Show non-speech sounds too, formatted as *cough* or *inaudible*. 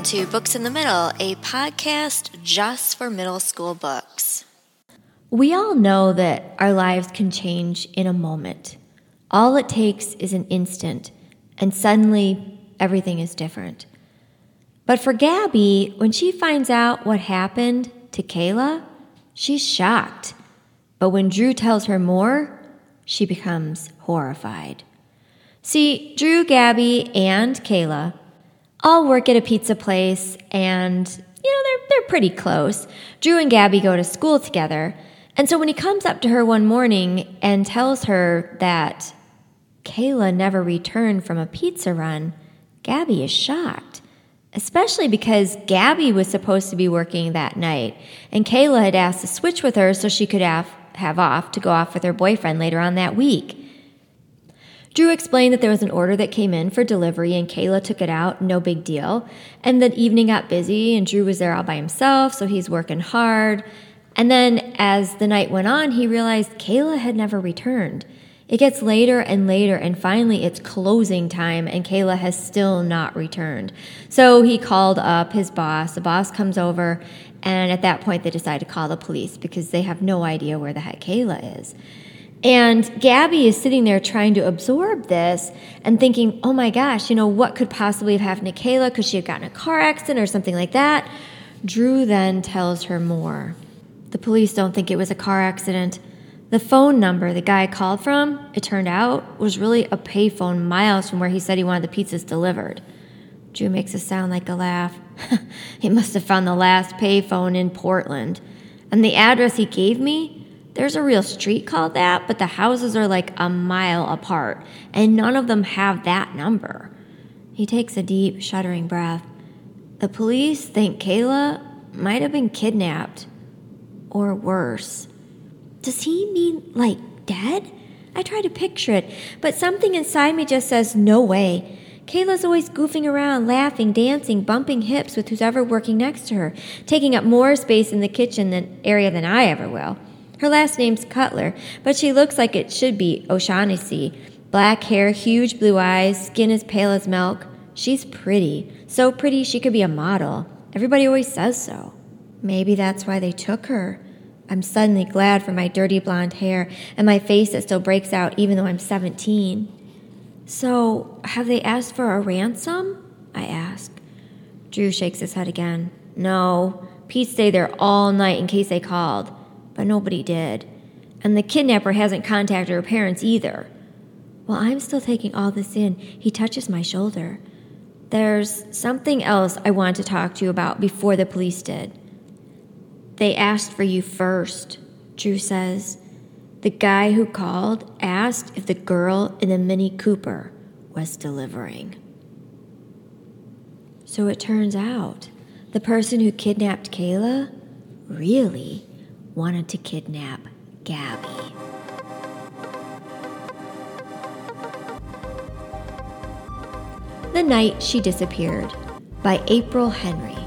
Welcome to Books in the Middle, a podcast just for middle school books. We all know that our lives can change in a moment. All it takes is an instant, and suddenly everything is different. But for Gabby, when she finds out what happened to Kayla, she's shocked. But when Drew tells her more, she becomes horrified. See, Drew, Gabby, and Kayla all work at a pizza place, and you know they're they're pretty close. Drew and Gabby go to school together, and so when he comes up to her one morning and tells her that Kayla never returned from a pizza run, Gabby is shocked. Especially because Gabby was supposed to be working that night, and Kayla had asked to switch with her so she could have, have off to go off with her boyfriend later on that week. Drew explained that there was an order that came in for delivery and Kayla took it out, no big deal. And that evening got busy and Drew was there all by himself, so he's working hard. And then as the night went on, he realized Kayla had never returned. It gets later and later, and finally it's closing time, and Kayla has still not returned. So he called up his boss. The boss comes over, and at that point, they decide to call the police because they have no idea where the heck Kayla is. And Gabby is sitting there trying to absorb this and thinking, oh my gosh, you know, what could possibly have happened to Kayla? Could she have gotten a car accident or something like that? Drew then tells her more. The police don't think it was a car accident. The phone number the guy called from, it turned out, was really a payphone miles from where he said he wanted the pizzas delivered. Drew makes a sound like a laugh. *laughs* he must have found the last payphone in Portland. And the address he gave me, there's a real street called that, but the houses are like a mile apart, and none of them have that number. He takes a deep, shuddering breath. The police think Kayla might have been kidnapped. Or worse. Does he mean like dead? I try to picture it, but something inside me just says, no way. Kayla's always goofing around, laughing, dancing, bumping hips with who's ever working next to her, taking up more space in the kitchen than, area than I ever will. Her last name's Cutler, but she looks like it should be O'Shaughnessy. Black hair, huge blue eyes, skin as pale as milk. She's pretty. So pretty she could be a model. Everybody always says so. Maybe that's why they took her. I'm suddenly glad for my dirty blonde hair and my face that still breaks out even though I'm 17. So, have they asked for a ransom? I ask. Drew shakes his head again. No, Pete stayed there all night in case they called but nobody did. And the kidnapper hasn't contacted her parents either. While I'm still taking all this in, he touches my shoulder. There's something else I want to talk to you about before the police did. They asked for you first, Drew says. The guy who called asked if the girl in the Mini Cooper was delivering. So it turns out the person who kidnapped Kayla really wanted to kidnap Gabby. The Night She Disappeared by April Henry.